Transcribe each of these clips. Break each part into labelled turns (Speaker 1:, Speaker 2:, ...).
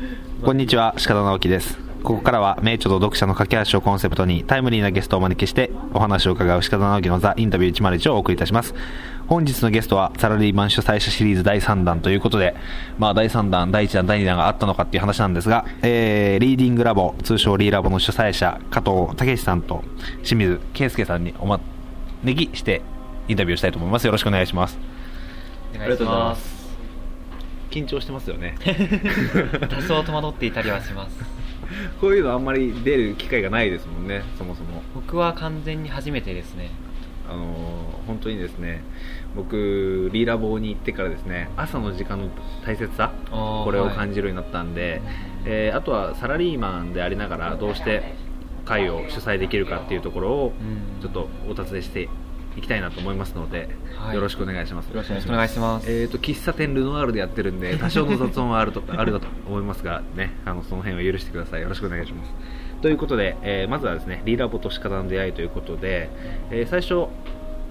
Speaker 1: こんにちは、鹿田直樹です。ここからは名著と読者の架け橋をコンセプトにタイムリーなゲストをお招きしてお話を伺う鹿田直樹のザ・インタビュー101をお送りいたします。本日のゲストはサラリーマン主催者シリーズ第3弾ということで、まあ第3弾、第1弾、第2弾があったのかっていう話なんですが、えー、リーディングラボ、通称リーラボの主催者、加藤武さんと清水圭介さんにお招きしてインタビューしたいと思います。よろしくお願いします。
Speaker 2: お願いします
Speaker 1: 緊張してますよね。
Speaker 2: 多少戸惑っていたりはします
Speaker 1: こういうのあんまり出る機会がないですもんね、そもそも。
Speaker 2: 僕は完全に初めてですね
Speaker 1: あのー本当にですね僕リーラボに行ってからですね朝の時間の大切さこれを
Speaker 2: はい
Speaker 1: 感じるようになったんで、えーあとはサラリーマンでありながらどうして会を主催できるかっていうところを
Speaker 2: うん
Speaker 1: ちょっとお尋ねしていきたいなと思いますので、
Speaker 2: はい。
Speaker 1: よろしくお願いします。
Speaker 2: よろしくお願いします。
Speaker 1: えー、と喫茶店ルノワールでやってるんで 多少の雑音はあるとあるかと思いますが、ね、あのその辺は許してください。よろしくお願いします。ということで、えーまずはですねリーラボと鹿田の出会いということで、えー最初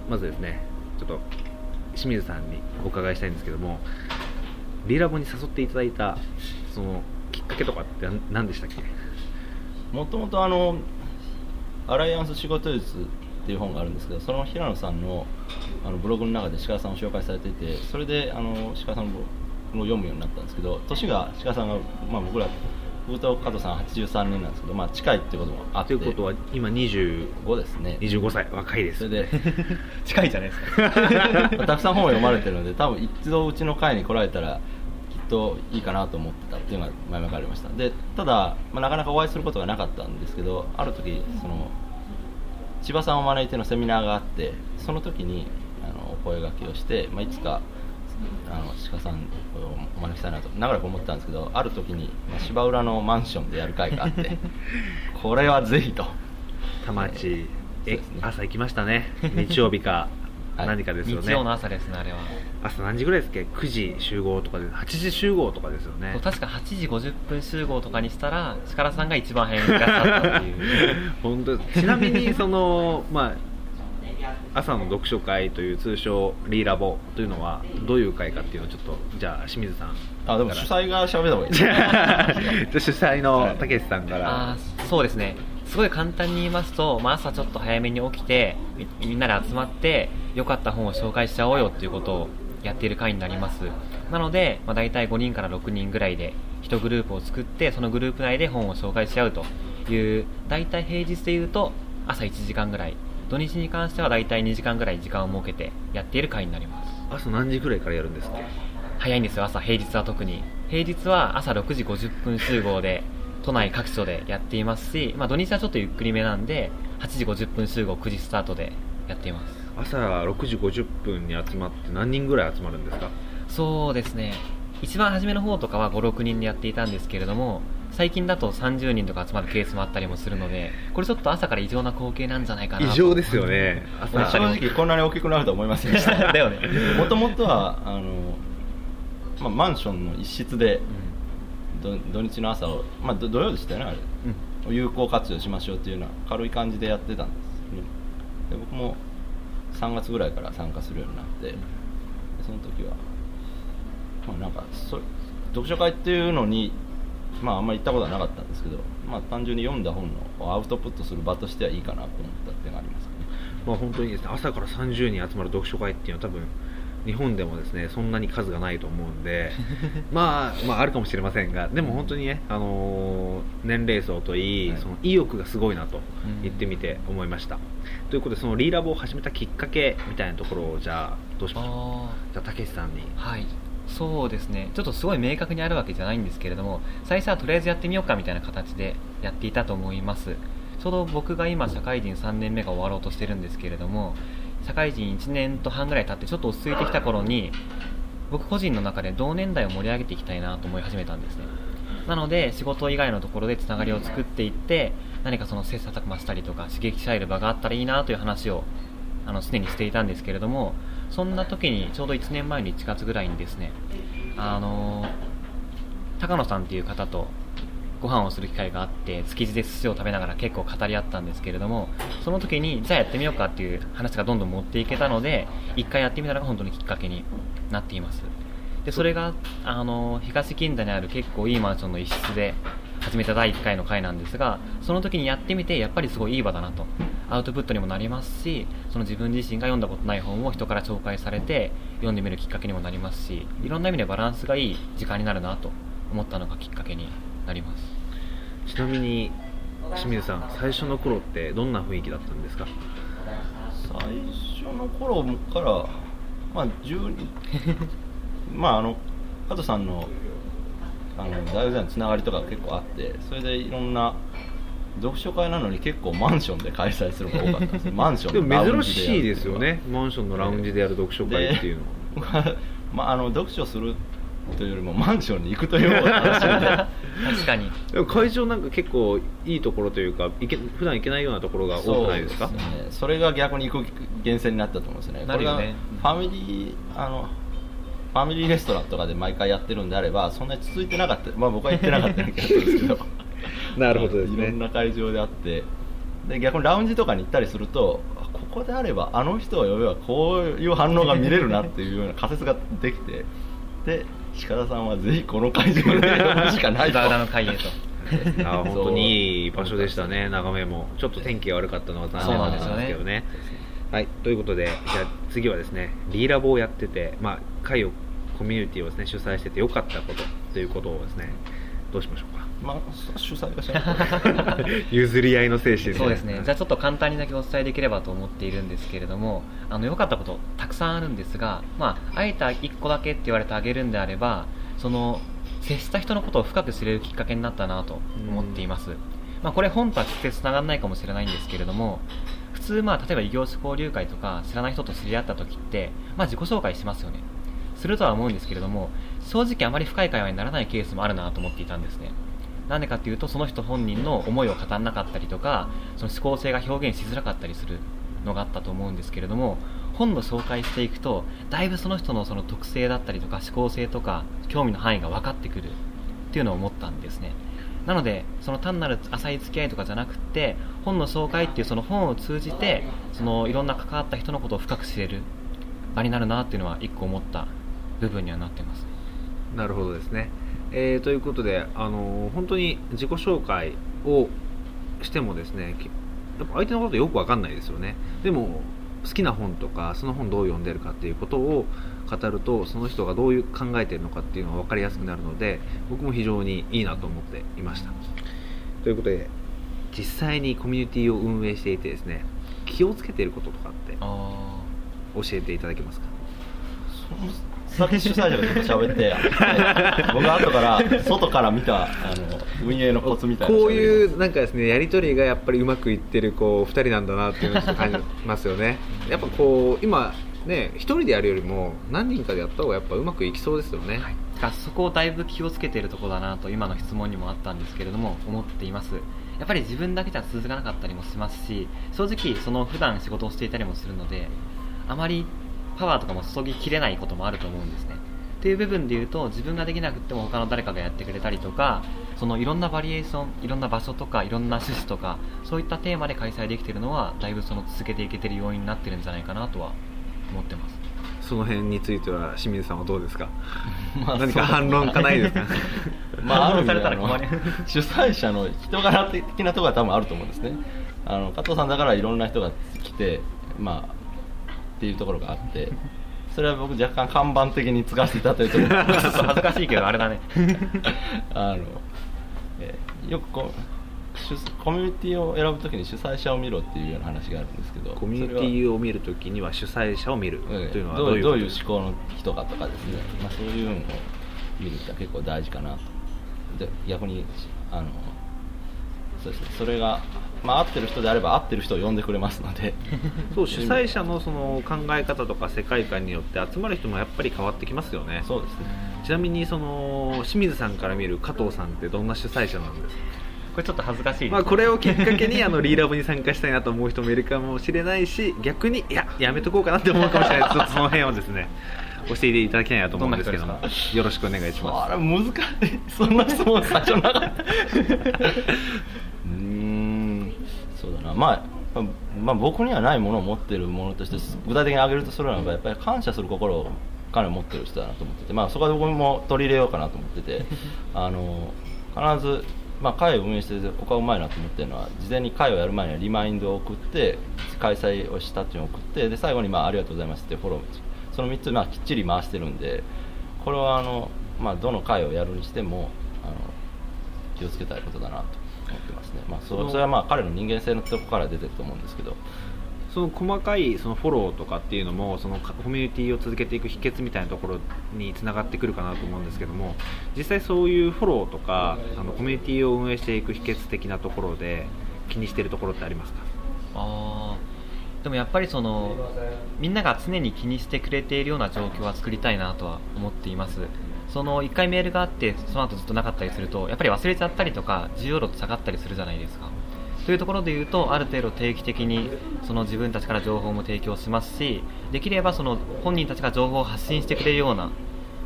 Speaker 1: まずですねちょっと清水さんにお伺いしたいんですけどもリーラボに誘っていただいたそのきっかけとかって何何でしたっけ？
Speaker 3: もともとあのアライアンス仕事術っていう本があるんですけどその平野さんのあのブログの中で鹿さんを紹介されていてそれであの鹿さんを読むようになったんですけど年が鹿さんが、まあ、僕ら僕と加藤さん83年なんですけど、まあ、近いっていうこともあって。
Speaker 1: ということは今20
Speaker 3: 5ですね。
Speaker 1: 25歳。若いです。
Speaker 3: それで
Speaker 2: 近いじゃないですか。
Speaker 3: まあたくさん本を読まれてるので多分一度うちの会に来られたらきっといいかなと思ってたっていうのが前々からありました。でただ、まあ、なかなかお会いすることがなかったんですけどある時その千葉さんを招いてのセミナーがあってその時にあのお声掛けをして、まあ、いつかあの鹿さんをお招きしたいなと長らく思ってたんですけどある時に、まあ、芝浦のマンションでやる会があって これはぜひと。
Speaker 1: 田町え
Speaker 3: ですね。
Speaker 1: 朝行きましたね。日曜日か。
Speaker 3: はい
Speaker 1: 何かですよね、
Speaker 2: 日曜の朝ですねあれは、
Speaker 1: 朝何時ぐらいですっけ？9時集合とかで8時集合とかですよね。
Speaker 2: 確か8時50分集合とかにしたら力さんが一番早めにいらっしゃったっていう。
Speaker 1: 本当ちなみにその まあ朝の読書会という通称リーラボというのはどういう会かっていうのをちょっとじゃあ清水さん。
Speaker 3: あでも主催が喋った方がいい。で す
Speaker 1: じゃあ主催のたけしさんから、
Speaker 2: あーそうですねすごい簡単に言いますと、まあ、朝ちょっと早めに起きてみみんなで集まって良かった本を紹介しちゃおうよっていうことをやっている会になります。なので、まあ、大体5人から6人ぐらいで1グループを作ってそのグループ内で本を紹介しちゃうという大体平日でいうと朝1時間ぐらい。土日に関しては大体2時間ぐらい時間を設けてやっている会になります。
Speaker 1: 朝何時ぐらいからやるんですっけ
Speaker 2: 早いんですよ朝。平日は特に。平日は朝6時50分集合で都内各所でやっていますし、まあ、土日はちょっとゆっくりめなんで8時50分集合9時スタートでやっています。
Speaker 1: 朝6時50分に集まって何人ぐらい集まるんですか？
Speaker 2: そうですね。一番初めの方とかは56人でやっていたんですけれども最近だと30人とか集まるケースもあったりもするのでこれちょっと朝から異常な光景なんじゃないかなと
Speaker 1: 異常ですよね。朝
Speaker 3: 正直こんなに大きくなるとは思いませんでした。
Speaker 2: だよね
Speaker 3: もともとはあの、まあ、マンションの一室でど土日の朝を、まあ、ど土曜でしたよねあれ。
Speaker 2: うん。
Speaker 3: 有効活用しましょうっていうような軽い感じでやってたんです。ねで僕も3月ぐらいから参加するようになってでその時は、まあ、なんかそ読書会っていうのに、まあ、あんまり行ったことはなかったんですけど、まあ、単純に読んだ本のアウトプットする場としてはいいかなと思ったっていうのがありますね。
Speaker 1: まあ、本当にですね朝から30人集まる読書会っていうのは多分日本でもですねそんなに数がないと思うんで まあまああるかもしれませんがでも本当にね、あのー年齢層といい、
Speaker 3: はい。
Speaker 1: その意欲がすごいなと
Speaker 2: うん。
Speaker 1: 言ってみて思いました、ということでそのリーラボを始めたきっかけみたいなところをじゃあどうしましょう？じゃあたけしさんに。
Speaker 2: はい。そうですね。ちょっとすごい明確にあるわけじゃないんですけれども最初はとりあえずやってみようかみたいな形でやっていたと思います。ちょうど僕が今社会人3年目が終わろうとしてるんですけれども社会人1年と半ぐらい経ってちょっと落ち着いてきた頃に僕個人の中で同年代を盛り上げていきたいなと思い始めたんですね。なので仕事以外のところでつながりを作っていって何かその切磋琢磨したりとか刺激し合える場があったらいいなという話をあの常にしていたんですけれどもそんな時にちょうど1年前の1月ぐらいにですねあの高野さんっていう方とご飯をする機会があって築地で寿司を食べながら結構語り合ったんですけれどもその時にじゃあやってみようかっていう話がどんどん持っていけたので一回やってみたのが本当にきっかけになっています。でそれがあの東銀座にある結構いいマンションの一室で始めた第1回の回なんですがその時にやってみてやっぱりすごいいい場だなと。アウトプットにもなりますしその自分自身が読んだことない本を人から紹介されて読んでみるきっかけにもなりますしいろんな意味でバランスがいい時間になるなと思ったのがきっかけになります。
Speaker 1: ちなみに清水さん最初の頃ってどんな雰囲気だったんですか？
Speaker 3: 最初の頃からまあ10 まああの加藤さんのあの大学時代のつながりとか結構あってそれでいろんな読書会なのに結構マンションで開催するのが多かったんです マンション
Speaker 1: でも珍しいですよね。マンションのラウンジでやる読書会っていうのは。
Speaker 3: でまあ、あの読書するというよりもマンションに行くという方が楽しみで
Speaker 2: 確かに。
Speaker 1: でも会場なんか結構いいところというかいけ普段行けないようなところが多くないですか？
Speaker 3: そうね。それが逆に行く厳選になったと思うんですよね。
Speaker 2: なるよね。
Speaker 3: ファミリーあのファミリーレストランとかで毎回やってるんであればそんなに続いてなかったまあ僕は行ってなかったんですけど。
Speaker 1: なるほどですね。
Speaker 3: いろんな会場であって。で逆にラウンジとかに行ったりするとあここであればあの人を呼べばこういう反応が見れるなっていうような仮説ができて。で鹿田さんはぜひこの会場で呼ぶしかないと。
Speaker 2: の会へと。
Speaker 1: あー本当に。いい場所でしたね。眺めも。ちょっと天気が悪かったのは残念だったんですけどね。はい。ということでじゃあ次はですねリーラボをやっててまあ会をコミュニティをですね主催しててよかったことということをですねどうしましょうか
Speaker 3: まあ主催がしない。
Speaker 1: 譲り合いの精神
Speaker 2: そうですね。じゃあちょっと簡単にだけお伝えできればと思っているんですけれどもあの良かったことたくさんあるんですが、まあ、あえて1個だけって言われてあげるんであればその接した人のことを深く知れるきっかけになったなと思っています、まあ、これ本とは直接つながらないかもしれないんですけれども普通、まあ、例えば異業種交流会とか知らない人と知り合った時って、まあ、自己紹介しますよね。するとは思うんですけれども正直あまり深い会話にならないケースもあるなと思っていたんですねなんでかっていうとその人本人の思いを語らなかったりとかその思考性が表現しづらかったりするのがあったと思うんですけれども本の紹介していくとだいぶその人のその特性だったりとか思考性とか興味の範囲が分かってくるっていうのを思ったんですね。なのでその単なる浅い付き合いとかじゃなくて本の紹介っていうその本を通じてそのいろんな関わった人のことを深く知れる場になるなっていうのは一個思った部分にはなってます
Speaker 1: なるほどですね、えーということで、あのー本当に自己紹介をしてもですねきやっぱ相手のことよく分かんないですよね。でも好きな本とかその本どう読んでるかっていうことを語るとその人がどういう考えているのかっていうのが分かりやすくなるので僕も非常にいいなと思っていました。ということで実際にコミュニティを運営していてですね気をつけていることとかって
Speaker 2: あ
Speaker 1: 教えていただけますか？
Speaker 3: さっき主催者がちょっと喋って 僕は後から外から見たあの運営のコツみたいな
Speaker 1: こういうなんかですねやり取りがやっぱりうまくいってるこう2人なんだなっていうのを感じますよね。やっぱこう今ね一人でやるよりも何人かでやった方がやっぱうまくいきそうですよね、
Speaker 2: だからそこをだいぶ気をつけているところだなと今の質問にもあったんですけれども思っています。やっぱり自分だけじゃ続かなかったりもしますし正直その普段仕事をしていたりもするのであまりパワーとかも注ぎきれないこともあると思うんですね。っていう部分で言うと自分ができなくても他の誰かがやってくれたりとかそのいろんなバリエーションいろんな場所とかいろんな趣旨とかそういったテーマで開催できているのはだいぶその続けていけてる要因になってるんじゃないかなとは思ってます。
Speaker 1: その辺については清水さんはどうですか？
Speaker 3: まあ
Speaker 1: 何か反論かないですか？
Speaker 3: まあ、
Speaker 2: 反論されたら困る
Speaker 3: 主催者の人柄的なところは多分あると思うんですね。あの加藤さんだからいろんな人が来てまあっていうところがあってそれは僕若干看板的に使わせていただいてる。ところ
Speaker 2: ちょっと恥ずかしいけどあれだね。
Speaker 3: あの、えーよくこう主コミュニティを選ぶときに主催者を見ろっていうような話があるんですけど
Speaker 1: コミュニティを見るときには主催者を見る
Speaker 3: ええ
Speaker 1: というのは
Speaker 3: どういうどういう思考の人かとかですね、まあ、そういうのを見るって結構大事かなと。で逆にあのそうですね。それが、まあ、合ってる人であれば合ってる人を呼んでくれますので。
Speaker 1: そう主催者のその考え方とか世界観によって集まる人もやっぱり変わってきますよね。
Speaker 3: そうですね。
Speaker 1: ちなみにその清水さんから見る加藤さんってどんな主催者なんですか？
Speaker 2: これちょっと恥ずかしいね。
Speaker 1: まあ、これをきっかけにあのリーラボに参加したいなと思う人もいるかもしれないし逆にいややめとこうかなって思うかもしれない。で すちょっとその辺をですね教えていただきたいなと思うんですけども。よろしくお願いしま
Speaker 3: あれ難しい。そんな質問最初なかったまあまあ、僕にはないものを持ってるものとして具体的に挙げるとするならばやっぱり感謝する心金を持ってる人だなと思ってて、まあ、そこは僕も取り入れようかなと思ってて あの必ず、まあ、会を運営しててここはうまいなと思ってるのは事前に会をやる前にはリマインドを送って開催をしたっていうのを送ってで最後に、まあ「ありがとうございます」ってフォローその3つ、まあ、きっちり回してるんでこれはあの、まあ、どの会をやるにしてもあの気をつけたいことだなと思ってますね、まあ、そそれはまあ彼の人間性のところから出てると思うんですけど。
Speaker 1: その細かいそのフォローとかっていうのもそのコミュニティを続けていく秘訣みたいなところにつながってくるかなと思うんですけども実際そういうフォローとかあのコミュニティを運営していく秘訣的なところで気にしているところってありますか？
Speaker 2: あーでもやっぱりそのみんなが常に気にしてくれているような状況は作りたいなとは思っていますその1回メールがあってその後ずっとなかったりするとやっぱり忘れちゃったりとか重要度下がったりするじゃないですか。というところで言うとある程度定期的にその自分たちから情報も提供しますしできればその本人たちが情報を発信してくれるような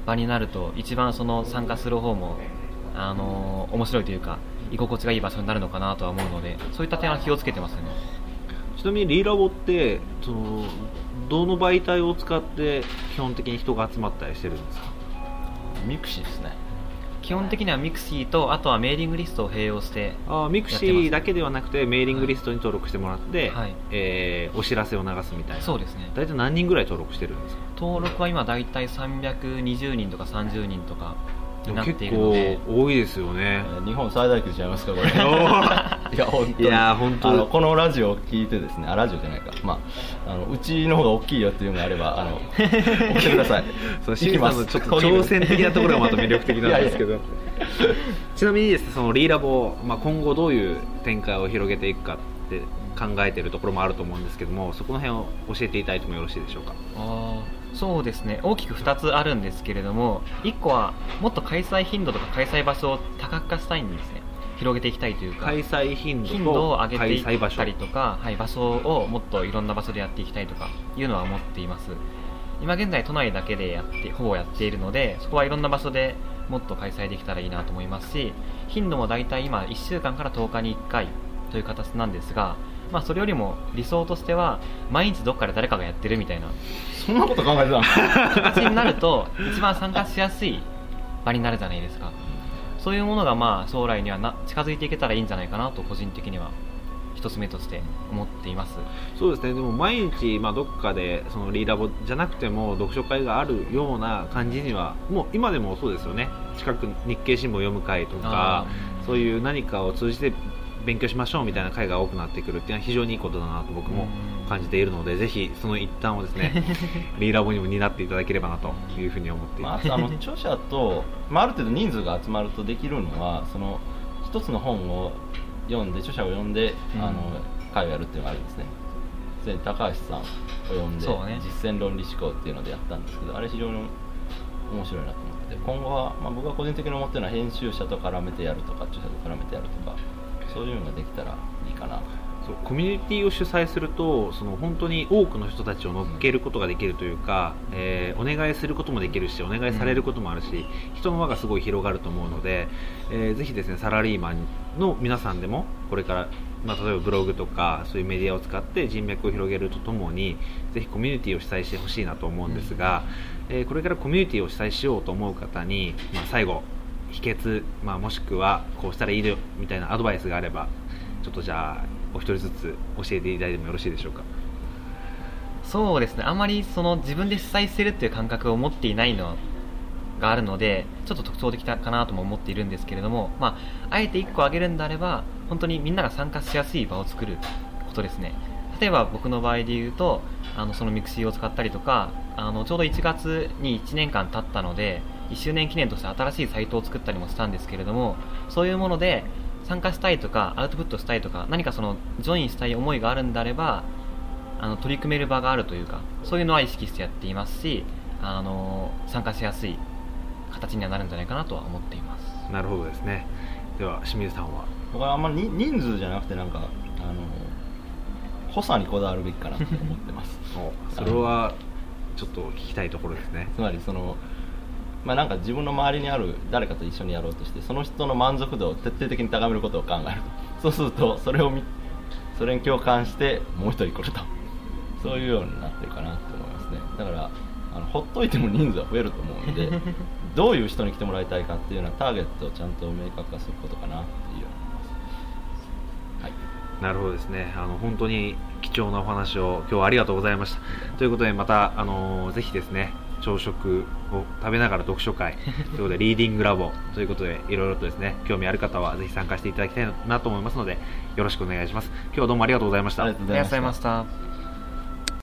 Speaker 2: 場になると一番その参加する方もあの面白いというか居心地がいい場所になるのかなとは思うのでそういった点は気をつけてますね。
Speaker 1: ちなみにリーラボってそのどの媒体を使って基本的に人が集まったりしてるんですか？
Speaker 3: ミクシーですね。
Speaker 2: 基本的にはミクシーとあとはメーリングリストを併用して
Speaker 1: あミクシーだけではなくてメーリングリストに登録してもらって、
Speaker 2: はい。
Speaker 1: えーお知らせを流すみたいな。
Speaker 2: そうですね。
Speaker 1: 大体何人ぐらい登録してるんですか？
Speaker 2: 登録は今大体320人とか30人とかになって
Speaker 1: 結
Speaker 2: いるので
Speaker 1: 構多いですよね。
Speaker 3: えー日本最大級ちゃいますかこれ。いや本当に。
Speaker 1: いや本当。
Speaker 3: あのこのラジオを聞いてですね。あラジオじゃないか。まああのうちの方が大きいよっていうのがあればあの 送ってください。
Speaker 1: そう清水さんのちょっと挑戦的なところがまた魅力的なんですけど。ちなみにですねそのリーラボ、まあ、今後どういう展開を広げていくかって考えているところもあると思うんですけどもそこの辺を教えていただいてもよろしいでしょうか？
Speaker 2: あーそうですね。大きく2つあるんですけれども1個はもっと開催頻度とか開催場所を多角化したいんですね。広げていきたいというか
Speaker 1: 開催頻度と
Speaker 2: 頻度を上げていったりとか、はい、場所をもっといろんな場所でやっていきたいとかいうのは思っています。今現在都内だけでやってほぼやっているのでそこはいろんな場所でもっと開催できたらいいなと思いますし頻度も大体今1週間から10日に1回という形なんですが、まあ、それよりも理想としては毎日どっかで誰かがやってるみたいな。
Speaker 3: そんなこと考えてたの？
Speaker 2: 形になると一番参加しやすい場になるじゃないですか。そういうものがまあ将来にはな近づいていけたらいいんじゃないかなと個人的には一つ目として思っています。
Speaker 1: そうですね。でも毎日、まあ、どっかでそのリーダーボじゃなくても読書会があるような感じにはもう今でもそうですよね。近く日経新聞を読む会とか
Speaker 2: あ
Speaker 1: そういう何かを通じて勉強しましょうみたいな会が多くなってくるっていうのは非常にいいことだなと僕も感じているのでぜひその一端をですね リーラボにも担っていただければなというふうに思ってい
Speaker 3: まあ、あ
Speaker 1: ます、
Speaker 3: とあの著者と、まあ、ある程度人数が集まるとできるのはその一つの本を読んで著者を読んで、
Speaker 2: うん
Speaker 3: あの会をやるっていうのがあるんですね。前高橋さんを読んで、実践論理思考っていうのでやったんですけどあれ非常に面白いなと思ってて今後は、まあ、僕が個人的に思ってるのは編集者と絡めてやるとか著者と絡めてやるとかそういうのができたらいいかな。と
Speaker 1: そうコミュニティを主催するとその本当に多くの人たちを乗っけることができるというか、えーお願いすることもできるしお願いされることもあるし、人の輪がすごい広がると思うので、えーぜひですねサラリーマンの皆さんでもこれから、まあ、例えばブログとかそういうメディアを使って人脈を広げるとともにぜひコミュニティを主催してほしいなと思うんですが、えーこれからコミュニティを主催しようと思う方に、まあ、最後秘訣、まあ、もしくはこうしたらいいよみたいなアドバイスがあればちょっとじゃあお一人ずつ教えていただいてもよろしいでしょうか？
Speaker 2: そうですね。あんまりその自分で主催するっていう感覚を持っていないのがあるのでちょっと特徴的かなとも思っているんですけれども、まあ、あえて1個挙げるんであれば本当にみんなが参加しやすい場を作ることですね。例えば僕の場合で言うとあのそのミクシーを使ったりとかあのちょうど1月に1年間経ったので1周年記念として新しいサイトを作ったりもしたんですけれどもそういうもので参加したいとかアウトプットしたいとか何かそのジョインしたい思いがあるんであればあの取り組める場があるというかそういうのは意識してやっていますしあの参加しやすい形にはなるんじゃないかなとは思っています。
Speaker 1: なるほどですね。では清水さんは？
Speaker 3: 僕はあんまりに人数じゃなくてなんかあの補佐にこだわるべきかなと思ってます。
Speaker 1: それはちょっと聞きたいところですね。
Speaker 3: つまりそのまあなんか自分の周りにある誰かと一緒にやろうとしてその人の満足度を徹底的に高めることを考えると。そうするとそれを見それに共感してもう一人来ると。そういうようになってるかなと思いますね。だからあのほっといても人数は増えると思うんで どういう人に来てもらいたいかっていうのはターゲットをちゃんと明確化することかなっていうはい。
Speaker 1: なるほどですね。あの本当に貴重なお話を今日はありがとうございました。ということでまたあのぜひですね朝食を食べながら読書会。ということでリーディングラボ。ということでいろいろとですね興味ある方はぜひ参加していただきたいなと思いますのでよろしくお願いします。今日はどうもありがとうございました。
Speaker 3: ありがとう
Speaker 2: ございま
Speaker 3: し
Speaker 2: た